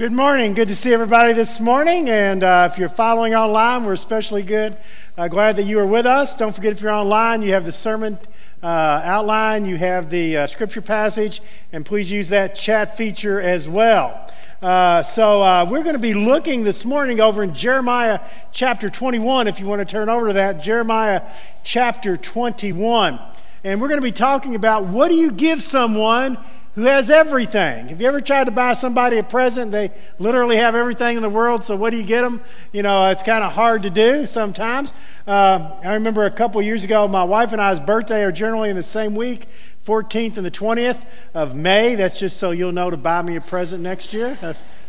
Good morning. Good to see everybody this morning. And uh, if you're following online, we're especially good. Uh, glad that you are with us. Don't forget, if you're online, you have the sermon uh, outline, you have the uh, scripture passage, and please use that chat feature as well. Uh, so, uh, we're going to be looking this morning over in Jeremiah chapter 21. If you want to turn over to that, Jeremiah chapter 21. And we're going to be talking about what do you give someone who has everything. Have you ever tried to buy somebody a present? They literally have everything in the world, so what do you get them? You know, it's kind of hard to do sometimes. Uh, I remember a couple years ago, my wife and I's birthday are generally in the same week. 14th and the 20th of May. That's just so you'll know to buy me a present next year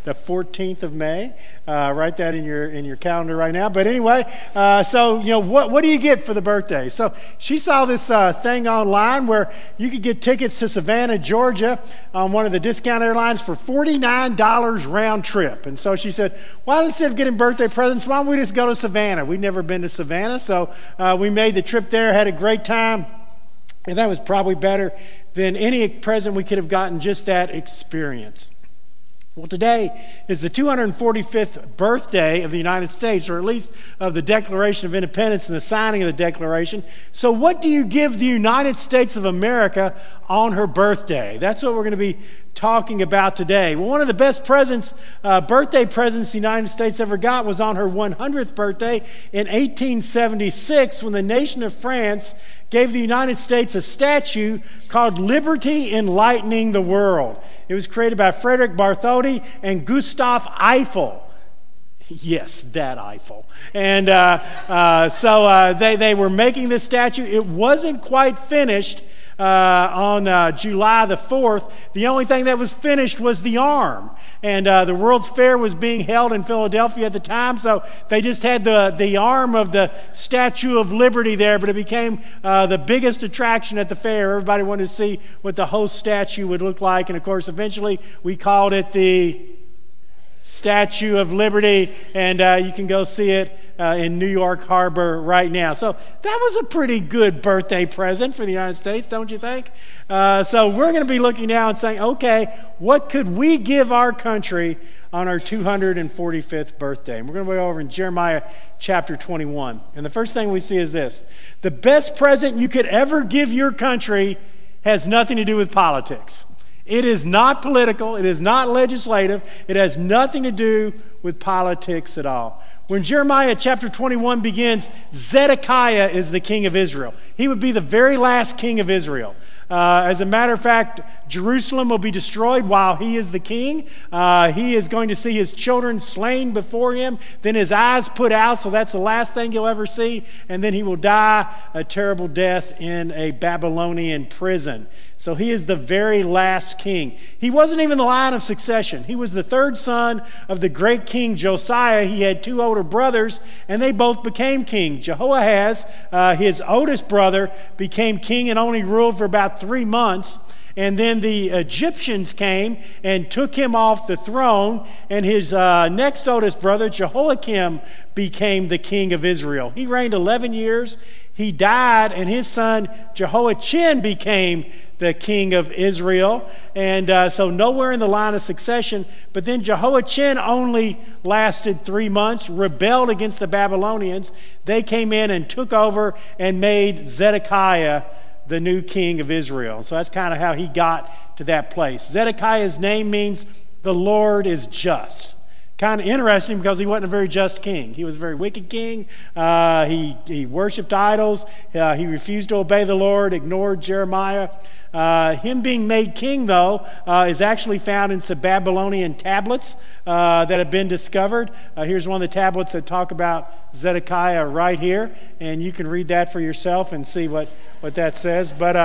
the 14th of May. Uh, write that in your in your calendar right now. But anyway, uh, so you know what what do you get for the birthday? So she saw this uh, thing online where you could get tickets to Savannah, Georgia, on one of the discount airlines for $49 round trip. And so she said, "Why instead of getting birthday presents, why don't we just go to Savannah? We've never been to Savannah, so uh, we made the trip there, had a great time." And that was probably better than any present we could have gotten, just that experience. Well, today is the 245th birthday of the United States, or at least of the Declaration of Independence and the signing of the Declaration. So, what do you give the United States of America on her birthday? That's what we're going to be talking about today. Well, one of the best presents, uh, birthday presents the United States ever got was on her 100th birthday in 1876 when the nation of France gave the United States a statue called Liberty Enlightening the World. It was created by Frederick Bartholdi and Gustav Eiffel. Yes, that Eiffel. And uh, uh, so uh, they, they were making this statue. It wasn't quite finished uh, on uh, July the 4th. The only thing that was finished was the arm. And uh, the World's Fair was being held in Philadelphia at the time, so they just had the, the arm of the Statue of Liberty there, but it became uh, the biggest attraction at the fair. Everybody wanted to see what the whole statue would look like. And of course, eventually we called it the Statue of Liberty, and uh, you can go see it uh, in New York Harbor right now. So that was a pretty good birthday present for the United States, don't you think? Uh, so we're going to be looking now and saying, okay, what could we give our country on our 245th birthday? And we're going to go over in Jeremiah chapter 21. And the first thing we see is this the best present you could ever give your country has nothing to do with politics. It is not political, it is not legislative, it has nothing to do with politics at all. When Jeremiah chapter 21 begins, Zedekiah is the king of Israel. He would be the very last king of Israel. Uh, as a matter of fact, Jerusalem will be destroyed while he is the king. Uh, he is going to see his children slain before him, then his eyes put out, so that's the last thing he'll ever see, and then he will die a terrible death in a Babylonian prison. So he is the very last king. He wasn't even the line of succession. He was the third son of the great king Josiah. He had two older brothers, and they both became king. Jehoahaz, uh, his oldest brother, became king and only ruled for about three months. And then the Egyptians came and took him off the throne, and his uh, next oldest brother, Jehoiakim, became the king of Israel. He reigned 11 years. He died, and his son Jehoiachin became the king of Israel. And uh, so, nowhere in the line of succession. But then Jehoiachin only lasted three months, rebelled against the Babylonians. They came in and took over and made Zedekiah the new king of Israel. So, that's kind of how he got to that place. Zedekiah's name means the Lord is just kind of interesting because he wasn't a very just king. He was a very wicked king. Uh, he, he worshiped idols. Uh, he refused to obey the Lord, ignored Jeremiah. Uh, him being made king, though, uh, is actually found in some Babylonian tablets uh, that have been discovered. Uh, here's one of the tablets that talk about Zedekiah right here, and you can read that for yourself and see what, what that says. But,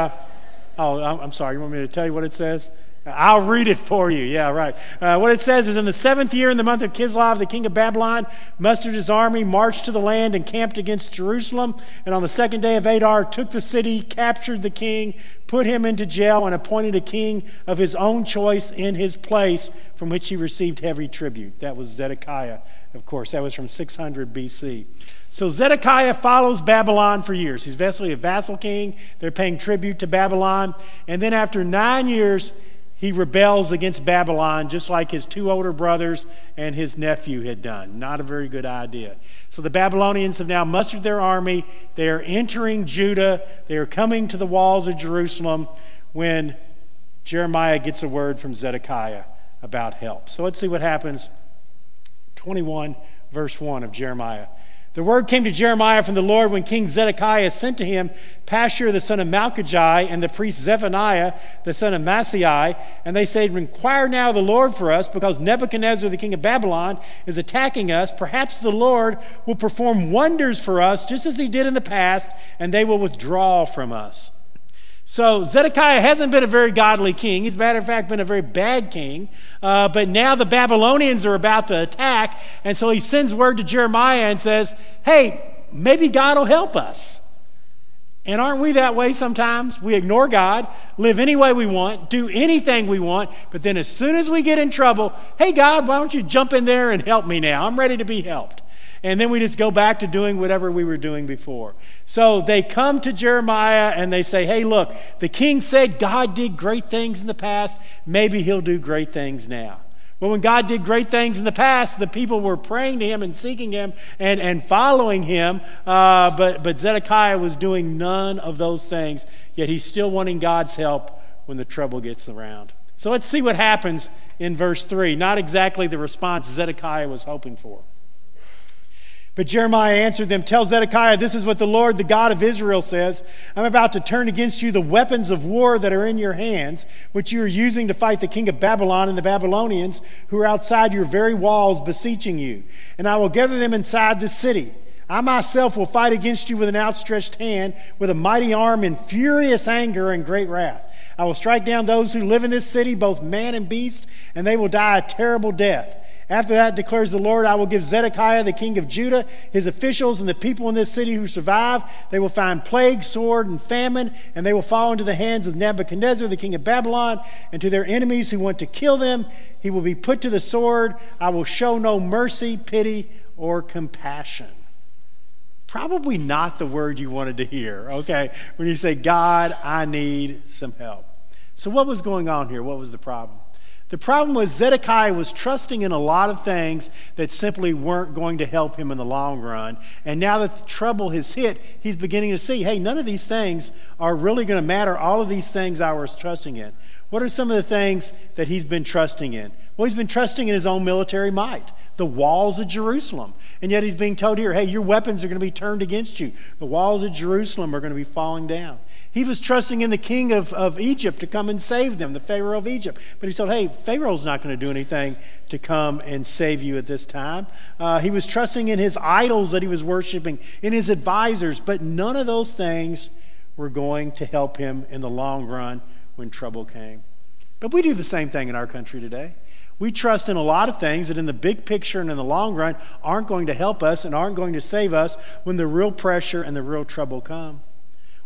oh, I'm sorry, you want me to tell you what it says? I'll read it for you. Yeah, right. Uh, what it says is In the seventh year, in the month of Kislev, the king of Babylon mustered his army, marched to the land, and camped against Jerusalem. And on the second day of Adar, took the city, captured the king, put him into jail, and appointed a king of his own choice in his place, from which he received heavy tribute. That was Zedekiah, of course. That was from 600 BC. So Zedekiah follows Babylon for years. He's basically a vassal king. They're paying tribute to Babylon. And then after nine years, he rebels against Babylon just like his two older brothers and his nephew had done. Not a very good idea. So the Babylonians have now mustered their army. They are entering Judah. They are coming to the walls of Jerusalem when Jeremiah gets a word from Zedekiah about help. So let's see what happens. 21, verse 1 of Jeremiah. The word came to Jeremiah from the Lord when King Zedekiah sent to him Pashur the son of Malchijah and the priest Zephaniah the son of Maaseiah, and they said, Inquire now the Lord for us, because Nebuchadnezzar the king of Babylon is attacking us. Perhaps the Lord will perform wonders for us, just as he did in the past, and they will withdraw from us. So Zedekiah hasn't been a very godly king. He's, matter of fact, been a very bad king. Uh, but now the Babylonians are about to attack, and so he sends word to Jeremiah and says, "Hey, maybe God will help us." And aren't we that way sometimes? We ignore God, live any way we want, do anything we want, but then as soon as we get in trouble, hey, God, why don't you jump in there and help me now? I'm ready to be helped and then we just go back to doing whatever we were doing before. So they come to Jeremiah and they say, Hey, look, the king said God did great things in the past. Maybe he'll do great things now. Well, when God did great things in the past, the people were praying to him and seeking him and, and following him. Uh, but, but Zedekiah was doing none of those things, yet he's still wanting God's help when the trouble gets around. So let's see what happens in verse 3. Not exactly the response Zedekiah was hoping for. But Jeremiah answered them, Tell Zedekiah, this is what the Lord, the God of Israel, says I'm about to turn against you the weapons of war that are in your hands, which you are using to fight the king of Babylon and the Babylonians who are outside your very walls beseeching you. And I will gather them inside the city. I myself will fight against you with an outstretched hand, with a mighty arm in furious anger and great wrath. I will strike down those who live in this city, both man and beast, and they will die a terrible death. After that, declares the Lord, I will give Zedekiah, the king of Judah, his officials, and the people in this city who survive. They will find plague, sword, and famine, and they will fall into the hands of Nebuchadnezzar, the king of Babylon, and to their enemies who want to kill them. He will be put to the sword. I will show no mercy, pity, or compassion. Probably not the word you wanted to hear, okay? When you say, God, I need some help. So, what was going on here? What was the problem? The problem was Zedekiah was trusting in a lot of things that simply weren't going to help him in the long run. And now that the trouble has hit, he's beginning to see hey, none of these things are really going to matter. All of these things I was trusting in. What are some of the things that he's been trusting in? Well, he's been trusting in his own military might, the walls of Jerusalem. And yet he's being told here, hey, your weapons are going to be turned against you. The walls of Jerusalem are going to be falling down. He was trusting in the king of, of Egypt to come and save them, the Pharaoh of Egypt. But he said, hey, Pharaoh's not going to do anything to come and save you at this time. Uh, he was trusting in his idols that he was worshiping, in his advisors, but none of those things were going to help him in the long run when trouble came. But we do the same thing in our country today. We trust in a lot of things that in the big picture and in the long run aren't going to help us and aren't going to save us when the real pressure and the real trouble come.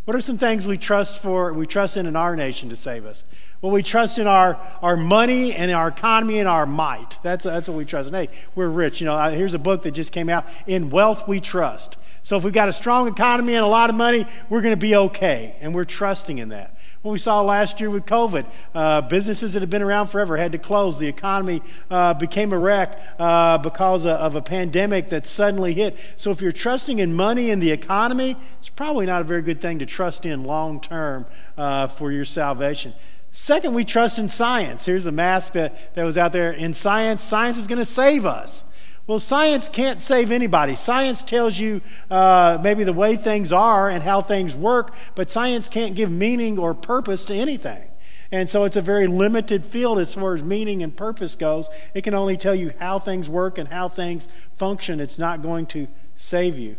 What are some things we trust for, we trust in in our nation to save us? Well, we trust in our, our money and our economy and our might. That's, that's what we trust in. Hey, we're rich. You know, here's a book that just came out. In wealth we trust. So if we've got a strong economy and a lot of money, we're going to be okay. And we're trusting in that. What we saw last year with COVID, uh, businesses that have been around forever had to close. The economy uh, became a wreck uh, because of, a pandemic that suddenly hit. So, if you're trusting in money and the economy, it's probably not a very good thing to trust in long term uh, for your salvation. Second, we trust in science. Here's a mask that, that was out there. In science, science is going to save us. Well, science can't save anybody. Science tells you uh, maybe the way things are and how things work, but science can't give meaning or purpose to anything. And so it's a very limited field as far as meaning and purpose goes. It can only tell you how things work and how things function. It's not going to save you.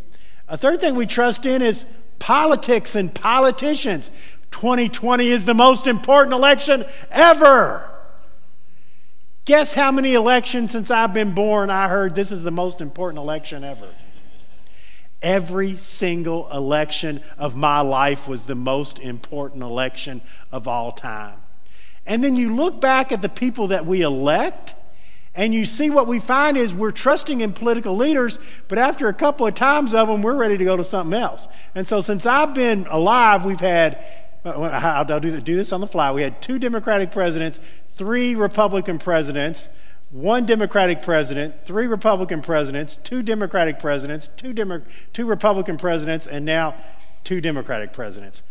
A third thing we trust in is politics and politicians. 2020 is the most important election ever. Guess how many elections since I've been born I heard this is the most important election ever? Every single election of my life was the most important election of all time. And then you look back at the people that we elect, and you see what we find is we're trusting in political leaders, but after a couple of times of them, we're ready to go to something else. And so, since I've been alive, we've had I'll do this on the fly. We had two Democratic presidents, three Republican presidents, one Democratic president, three Republican presidents, two Democratic presidents, two, Demo- two Republican presidents, and now two Democratic presidents.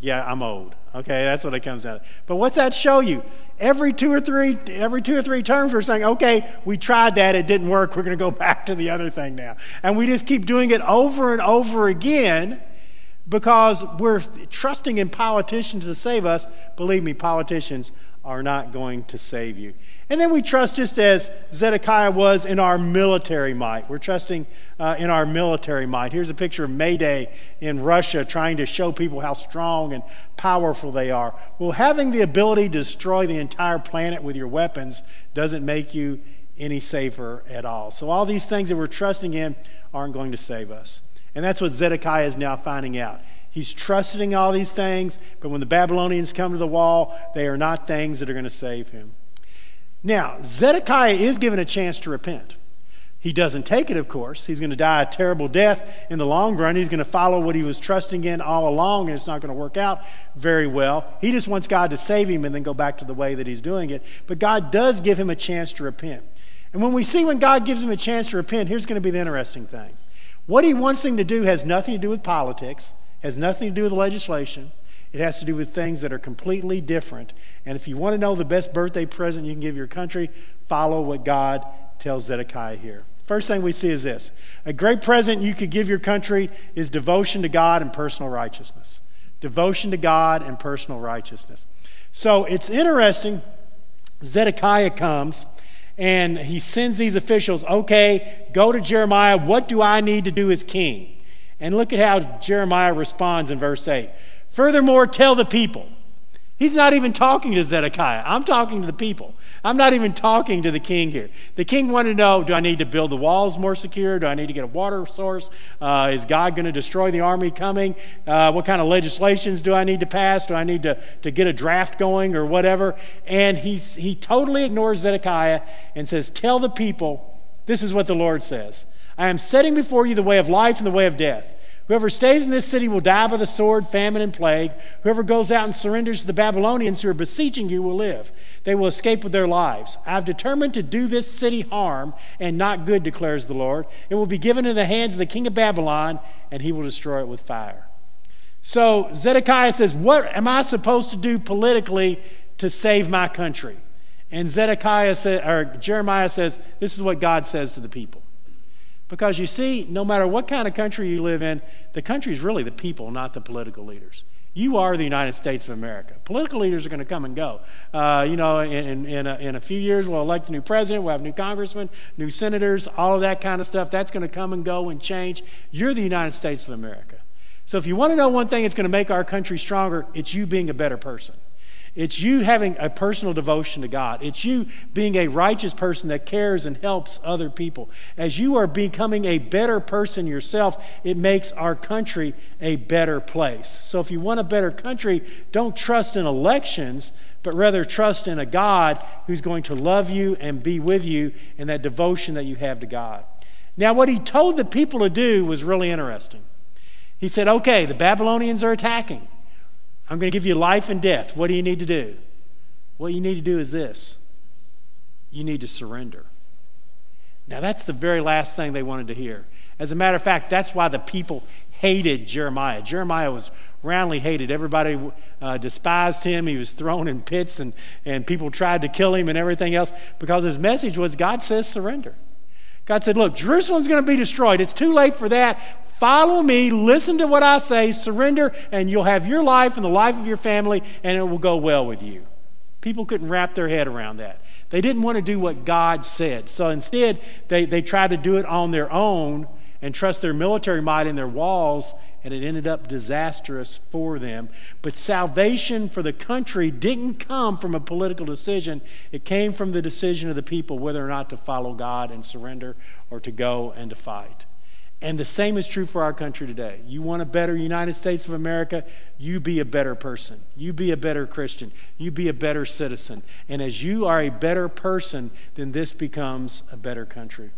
Yeah, I'm old. Okay, that's what it comes down to. But what's that show you? Every two or three, every two or three terms, we're saying, okay, we tried that, it didn't work. We're going to go back to the other thing now, and we just keep doing it over and over again because we're trusting in politicians to save us. Believe me, politicians are not going to save you. And then we trust just as Zedekiah was in our military might. We're trusting uh, in our military might. Here's a picture of May Day in Russia trying to show people how strong and powerful they are. Well, having the ability to destroy the entire planet with your weapons doesn't make you any safer at all. So, all these things that we're trusting in aren't going to save us. And that's what Zedekiah is now finding out. He's trusting all these things, but when the Babylonians come to the wall, they are not things that are going to save him. Now, Zedekiah is given a chance to repent. He doesn't take it, of course. He's going to die a terrible death in the long run. He's going to follow what he was trusting in all along, and it's not going to work out very well. He just wants God to save him and then go back to the way that he's doing it. But God does give him a chance to repent. And when we see when God gives him a chance to repent, here's going to be the interesting thing. What he wants him to do has nothing to do with politics, has nothing to do with the legislation. It has to do with things that are completely different. And if you want to know the best birthday present you can give your country, follow what God tells Zedekiah here. First thing we see is this a great present you could give your country is devotion to God and personal righteousness. Devotion to God and personal righteousness. So it's interesting. Zedekiah comes and he sends these officials, okay, go to Jeremiah. What do I need to do as king? And look at how Jeremiah responds in verse 8. Furthermore, tell the people. He's not even talking to Zedekiah. I'm talking to the people. I'm not even talking to the king here. The king wanted to know do I need to build the walls more secure? Do I need to get a water source? Uh, is God going to destroy the army coming? Uh, what kind of legislations do I need to pass? Do I need to, to get a draft going or whatever? And he's, he totally ignores Zedekiah and says, Tell the people, this is what the Lord says I am setting before you the way of life and the way of death. Whoever stays in this city will die by the sword, famine, and plague. Whoever goes out and surrenders to the Babylonians who are besieging you will live. They will escape with their lives. I have determined to do this city harm and not good, declares the Lord. It will be given in the hands of the king of Babylon, and he will destroy it with fire. So Zedekiah says, What am I supposed to do politically to save my country? And Zedekiah or Jeremiah says, This is what God says to the people. Because you see, no matter what kind of country you live in, the country is really the people, not the political leaders. You are the United States of America. Political leaders are going to come and go. Uh, you know, in, in, a, in a few years, we'll elect a new president, we'll have new congressmen, new senators, all of that kind of stuff. That's going to come and go and change. You're the United States of America. So if you want to know one thing that's going to make our country stronger, it's you being a better person. It's you having a personal devotion to God. It's you being a righteous person that cares and helps other people. As you are becoming a better person yourself, it makes our country a better place. So if you want a better country, don't trust in elections, but rather trust in a God who's going to love you and be with you in that devotion that you have to God. Now, what he told the people to do was really interesting. He said, okay, the Babylonians are attacking. I'm going to give you life and death. What do you need to do? What you need to do is this you need to surrender. Now, that's the very last thing they wanted to hear. As a matter of fact, that's why the people hated Jeremiah. Jeremiah was roundly hated. Everybody uh, despised him. He was thrown in pits, and, and people tried to kill him and everything else because his message was God says surrender. God said, Look, Jerusalem's going to be destroyed. It's too late for that. Follow me, listen to what I say, surrender, and you'll have your life and the life of your family, and it will go well with you. People couldn't wrap their head around that. They didn't want to do what God said. So instead, they, they tried to do it on their own and trust their military might and their walls, and it ended up disastrous for them. But salvation for the country didn't come from a political decision, it came from the decision of the people whether or not to follow God and surrender or to go and to fight. And the same is true for our country today. You want a better United States of America? You be a better person. You be a better Christian. You be a better citizen. And as you are a better person, then this becomes a better country.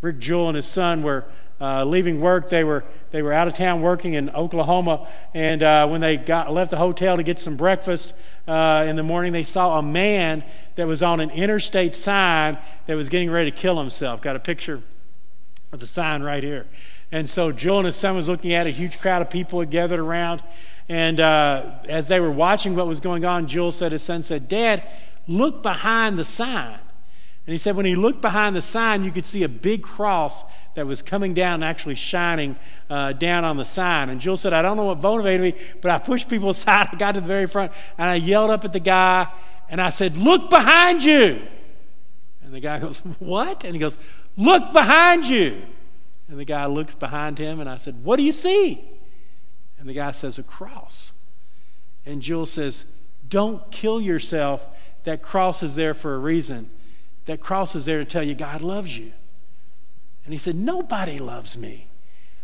Rick Jewell and his son were uh, leaving work. They were, they were out of town working in Oklahoma. And uh, when they got, left the hotel to get some breakfast uh, in the morning, they saw a man that was on an interstate sign that was getting ready to kill himself. Got a picture of the sign right here. And so Joel and his son was looking at a huge crowd of people had gathered around. And uh, as they were watching what was going on, Joel said, his son said, Dad, look behind the sign. And he said, when he looked behind the sign, you could see a big cross that was coming down and actually shining uh, down on the sign. And Jill said, I don't know what motivated me, but I pushed people aside. I got to the very front and I yelled up at the guy and I said, Look behind you. And the guy goes, What? And he goes, Look behind you. And the guy looks behind him and I said, What do you see? And the guy says, A cross. And Jill says, Don't kill yourself. That cross is there for a reason. That cross is there to tell you God loves you. And he said, Nobody loves me.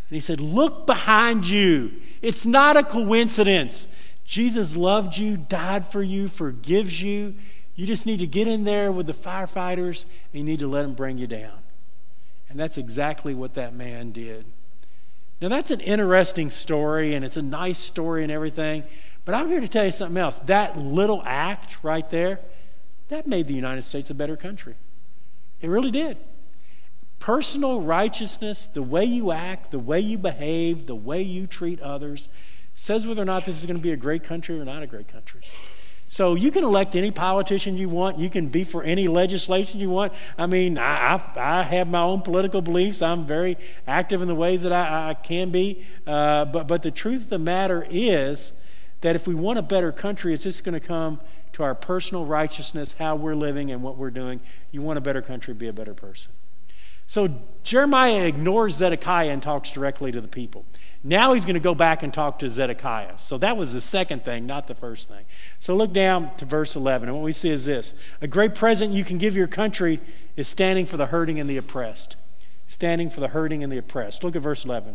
And he said, Look behind you. It's not a coincidence. Jesus loved you, died for you, forgives you. You just need to get in there with the firefighters and you need to let them bring you down. And that's exactly what that man did. Now, that's an interesting story and it's a nice story and everything. But I'm here to tell you something else. That little act right there, that made the United States a better country. It really did. Personal righteousness, the way you act, the way you behave, the way you treat others, says whether or not this is going to be a great country or not a great country. So you can elect any politician you want. You can be for any legislation you want. I mean, I, I, I have my own political beliefs. I'm very active in the ways that I, I can be. Uh, but, but the truth of the matter is that if we want a better country, it's just going to come to our personal righteousness, how we're living, and what we're doing. You want a better country, be a better person. So Jeremiah ignores Zedekiah and talks directly to the people. Now he's going to go back and talk to Zedekiah. So that was the second thing, not the first thing. So look down to verse 11, and what we see is this A great present you can give your country is standing for the hurting and the oppressed. Standing for the hurting and the oppressed. Look at verse 11.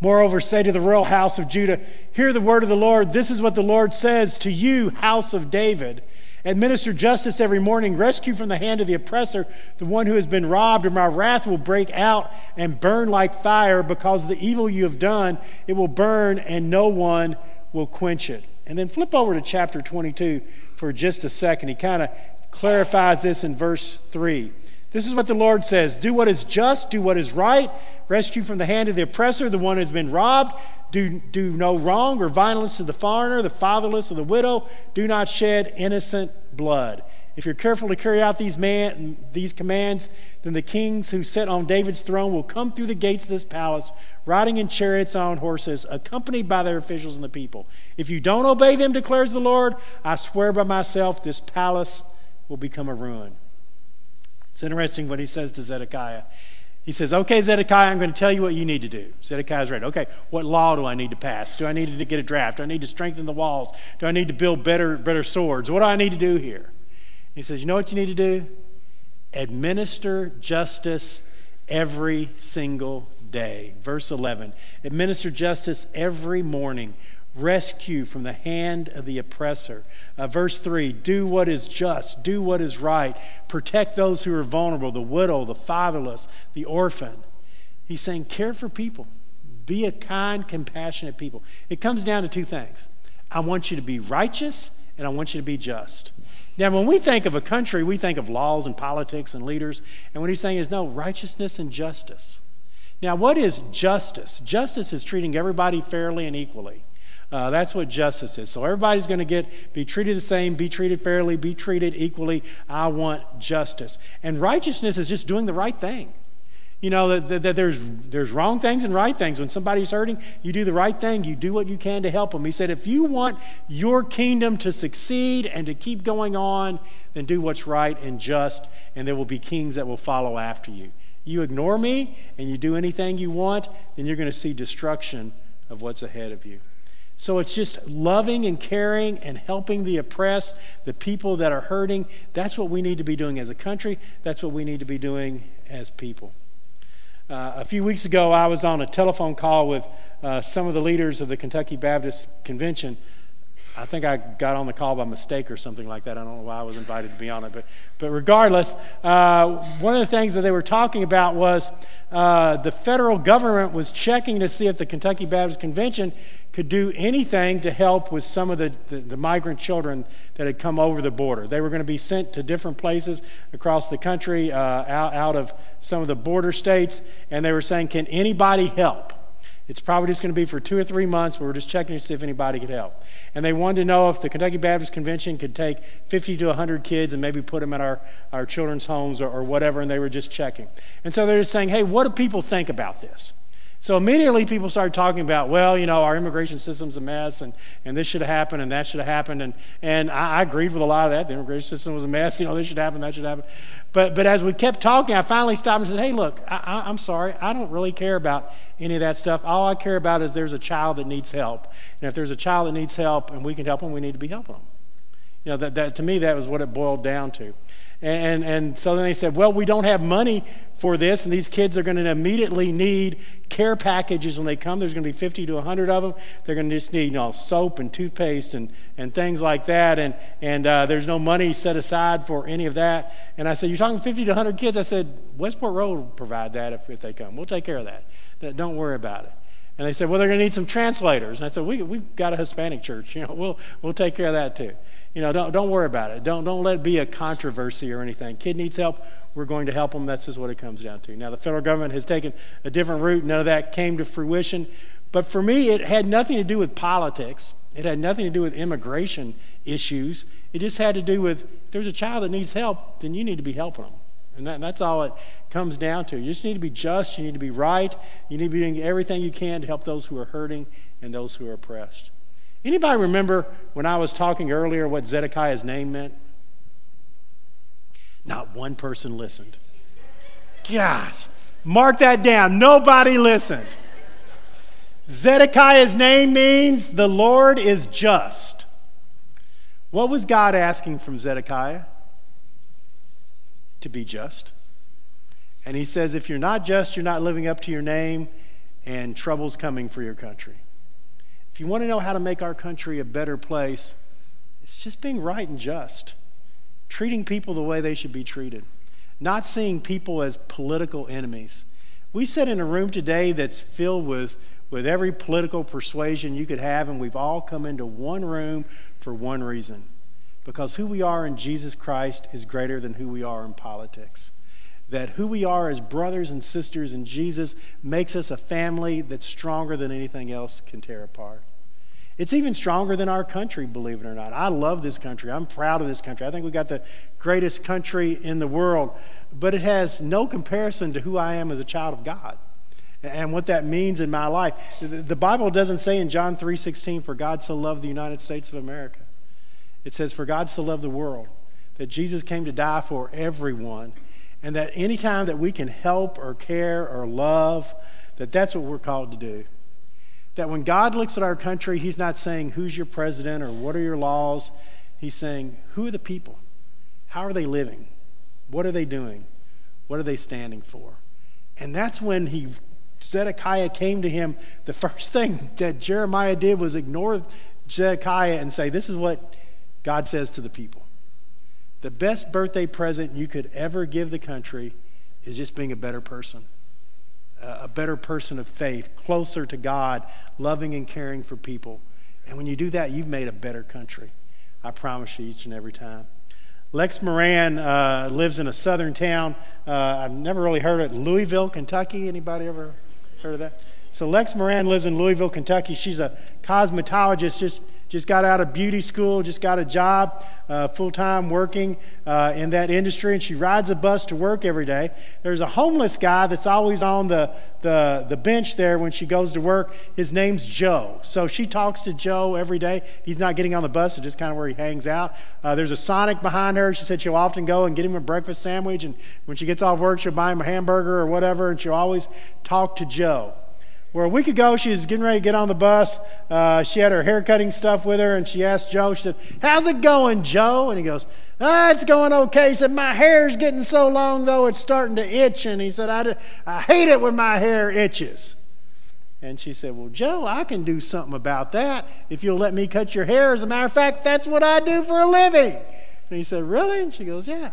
Moreover, say to the royal house of Judah, Hear the word of the Lord. This is what the Lord says to you, house of David. Administer justice every morning. Rescue from the hand of the oppressor the one who has been robbed, or my wrath will break out and burn like fire because of the evil you have done. It will burn, and no one will quench it. And then flip over to chapter 22 for just a second. He kind of clarifies this in verse 3. This is what the Lord says Do what is just, do what is right, rescue from the hand of the oppressor, the one who has been robbed. Do, do no wrong or violence to the foreigner, the fatherless, or the widow. Do not shed innocent blood. If you're careful to carry out these, man, these commands, then the kings who sit on David's throne will come through the gates of this palace, riding in chariots on horses, accompanied by their officials and the people. If you don't obey them, declares the Lord, I swear by myself, this palace will become a ruin. It's interesting what he says to Zedekiah. He says, Okay, Zedekiah, I'm going to tell you what you need to do. Zedekiah's ready. Okay, what law do I need to pass? Do I need to get a draft? Do I need to strengthen the walls? Do I need to build better, better swords? What do I need to do here? He says, You know what you need to do? Administer justice every single day. Verse 11 Administer justice every morning rescue from the hand of the oppressor. Uh, verse 3 do what is just, do what is right, protect those who are vulnerable the widow, the fatherless, the orphan. He's saying, care for people, be a kind, compassionate people. It comes down to two things I want you to be righteous, and I want you to be just. Now, when we think of a country, we think of laws and politics and leaders. And what he's saying is no, righteousness and justice. Now, what is justice? Justice is treating everybody fairly and equally. Uh, that's what justice is. So everybody's going to get be treated the same, be treated fairly, be treated equally. I want justice. And righteousness is just doing the right thing. You know that, that, there's there's wrong things and right things. When somebody's hurting, you do the right thing. You do what you can to help them. He said, if you want your kingdom to succeed and to keep going on, then do what's right and just, and there will be kings that will follow after you. You ignore me and you do anything you want, then you're going to see destruction of what's ahead of you. So it's just loving and caring and helping the oppressed, the people that are hurting. That's what we need to be doing as a country. That's what we need to be doing as people. Uh, a few weeks ago, I was on a telephone call with uh, some of the leaders of the Kentucky Baptist Convention. I think I got on the call by mistake or something like that. I don't know why I was invited to be on it, but, but regardless, uh, one of the things that they were talking about was uh, the federal government was checking to see if the Kentucky Baptist Convention could do anything to help with some of the, the, the, migrant children that had come over the border. They were going to be sent to different places across the country, uh, out, out of some of the border states, and they were saying, Can anybody help? It's probably just going to be for two or three months, we're just checking to see if anybody could help. And they wanted to know if the Kentucky Baptist Convention could take 50 to 100 kids and maybe put them in our, our children's homes or, or whatever, and they were just checking. And so they're just saying, hey, what do people think about this? So immediately people started talking about, well, you know, our immigration system's a mess and, and this should have happened and that should have happened. And, and I, I agreed with a lot of that. The immigration system was a mess. You know, this should happen, that should happen. But, but as we kept talking, I finally stopped and said, hey, look, I, I'm sorry. I don't really care about any of that stuff. All I care about is there's a child that needs help. And if there's a child that needs help and we can help them, we need to be helping them. You know, that, that, to me, that was what it boiled down to. And, and so then they said, well, we don't have money for this, and these kids are going to immediately need care packages when they come. There's going to be 50 to 100 of them. They're going to just need you know, soap and toothpaste and, and things like that, and, and uh, there's no money set aside for any of that. And I said, You're talking 50 to 100 kids? I said, Westport Road will provide that if, if they come. We'll take care of that. Don't worry about it. And they said, Well, they're going to need some translators. And I said, we, We've got a Hispanic church. You know, we'll, we'll take care of that too. You know, don't, don't worry about it. Don't, don't let it be a controversy or anything. Kid needs help. We're going to help them. That's just what it comes down to. Now, the federal government has taken a different route. None of that came to fruition. But for me, it had nothing to do with politics. It had nothing to do with immigration issues. It just had to do with if there's a child that needs help, then you need to be helping them. And, that, and that's all it comes down to. You just need to be just. You need to be right. You need to be doing everything you can to help those who are hurting and those who are oppressed. Anybody remember when I was talking earlier what Zedekiah's name meant? Not one person listened. Gosh, mark that down. Nobody listened. Zedekiah's name means the Lord is just. What was God asking from Zedekiah? To be just. And he says, if you're not just, you're not living up to your name, and trouble's coming for your country. If you want to know how to make our country a better place, it's just being right and just, treating people the way they should be treated, not seeing people as political enemies. We sit in a room today that's filled with, with every political persuasion you could have, and we've all come into one room for one reason because who we are in Jesus Christ is greater than who we are in politics. That who we are as brothers and sisters in Jesus makes us a family that's stronger than anything else can tear apart. It's even stronger than our country, believe it or not. I love this country. I'm proud of this country. I think we got the greatest country in the world, but it has no comparison to who I am as a child of God and what that means in my life. The Bible doesn't say in John 3:16 for God so loved the United States of America. It says for God so loved the world that Jesus came to die for everyone and that anytime that we can help or care or love that that's what we're called to do that when God looks at our country, He's not saying, Who's your president or what are your laws? He's saying, Who are the people? How are they living? What are they doing? What are they standing for? And that's when he Zedekiah came to him. The first thing that Jeremiah did was ignore Zedekiah and say, This is what God says to the people. The best birthday present you could ever give the country is just being a better person a better person of faith, closer to God, loving and caring for people. And when you do that, you've made a better country. I promise you each and every time. Lex Moran uh, lives in a southern town. Uh, I've never really heard of it. Louisville, Kentucky. Anybody ever heard of that? So Lex Moran lives in Louisville, Kentucky. She's a cosmetologist, just just got out of beauty school, just got a job, uh, full time working uh, in that industry, and she rides a bus to work every day. There's a homeless guy that's always on the, the, the bench there when she goes to work. His name's Joe. So she talks to Joe every day. He's not getting on the bus, it's just kind of where he hangs out. Uh, there's a Sonic behind her. She said she'll often go and get him a breakfast sandwich, and when she gets off work, she'll buy him a hamburger or whatever, and she'll always talk to Joe. Where a week ago she was getting ready to get on the bus. Uh, she had her hair cutting stuff with her, and she asked Joe, she said, How's it going, Joe? And he goes, ah, It's going okay. He said, My hair's getting so long, though, it's starting to itch. And he said, I, I hate it when my hair itches. And she said, Well, Joe, I can do something about that if you'll let me cut your hair. As a matter of fact, that's what I do for a living. And he said, Really? And she goes, Yeah.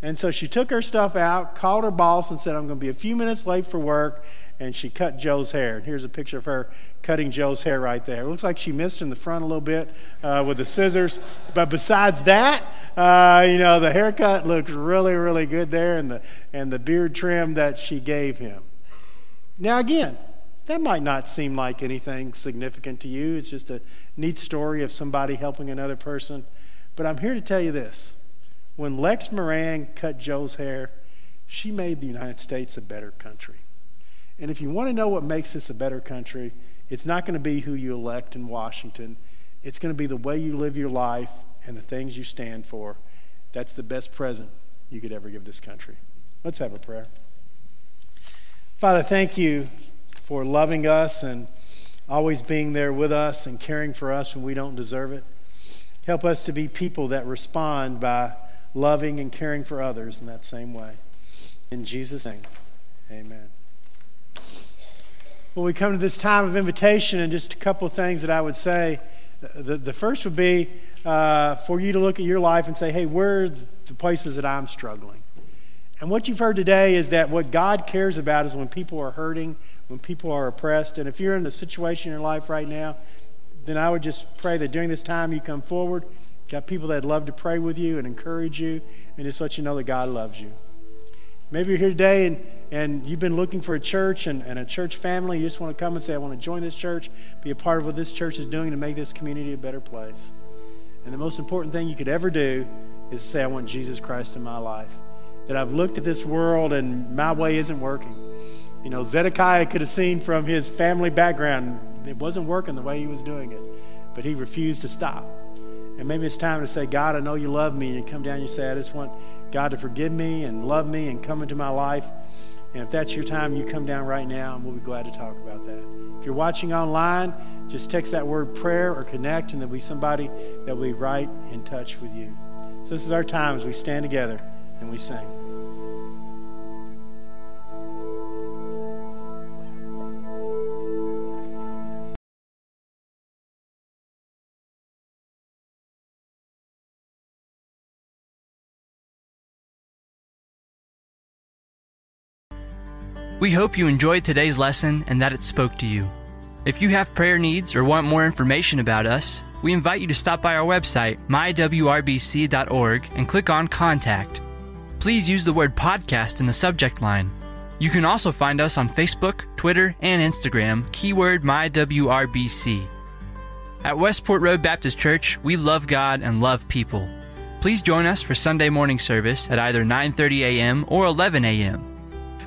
And so she took her stuff out, called her boss, and said, I'm going to be a few minutes late for work. And she cut Joe's hair. And here's a picture of her cutting Joe's hair right there. It looks like she missed in the front a little bit uh, with the scissors. But besides that, uh, you know, the haircut looks really, really good there, and the, and the beard trim that she gave him. Now, again, that might not seem like anything significant to you. It's just a neat story of somebody helping another person. But I'm here to tell you this. When Lex Moran cut Joe's hair, she made the United States a better country. And if you want to know what makes this a better country, it's not going to be who you elect in Washington. It's going to be the way you live your life and the things you stand for. That's the best present you could ever give this country. Let's have a prayer. Father, thank you for loving us and always being there with us and caring for us when we don't deserve it. Help us to be people that respond by loving and caring for others in that same way. In Jesus' name, amen. Well, we come to this time of invitation, and just a couple of things that I would say. The, the first would be uh, for you to look at your life and say, hey, where are the places that I'm struggling? And what you've heard today is that what God cares about is when people are hurting, when people are oppressed. And if you're in a situation in your life right now, then I would just pray that during this time you come forward. Got people that love to pray with you and encourage you and just let you know that God loves you. Maybe you're here today and, and you've been looking for a church and, and a church family. You just want to come and say, I want to join this church, be a part of what this church is doing to make this community a better place. And the most important thing you could ever do is say, I want Jesus Christ in my life. That I've looked at this world and my way isn't working. You know, Zedekiah could have seen from his family background it wasn't working the way he was doing it, but he refused to stop. And maybe it's time to say, God, I know you love me. And you come down and you say, I just want God to forgive me and love me and come into my life. And if that's your time, you come down right now and we'll be glad to talk about that. If you're watching online, just text that word prayer or connect, and there'll be somebody that will be right in touch with you. So this is our time as we stand together and we sing. We hope you enjoyed today's lesson and that it spoke to you. If you have prayer needs or want more information about us, we invite you to stop by our website, mywrbc.org, and click on Contact. Please use the word podcast in the subject line. You can also find us on Facebook, Twitter, and Instagram, keyword MyWRBC. At Westport Road Baptist Church, we love God and love people. Please join us for Sunday morning service at either 9:30 a.m. or 11 a.m.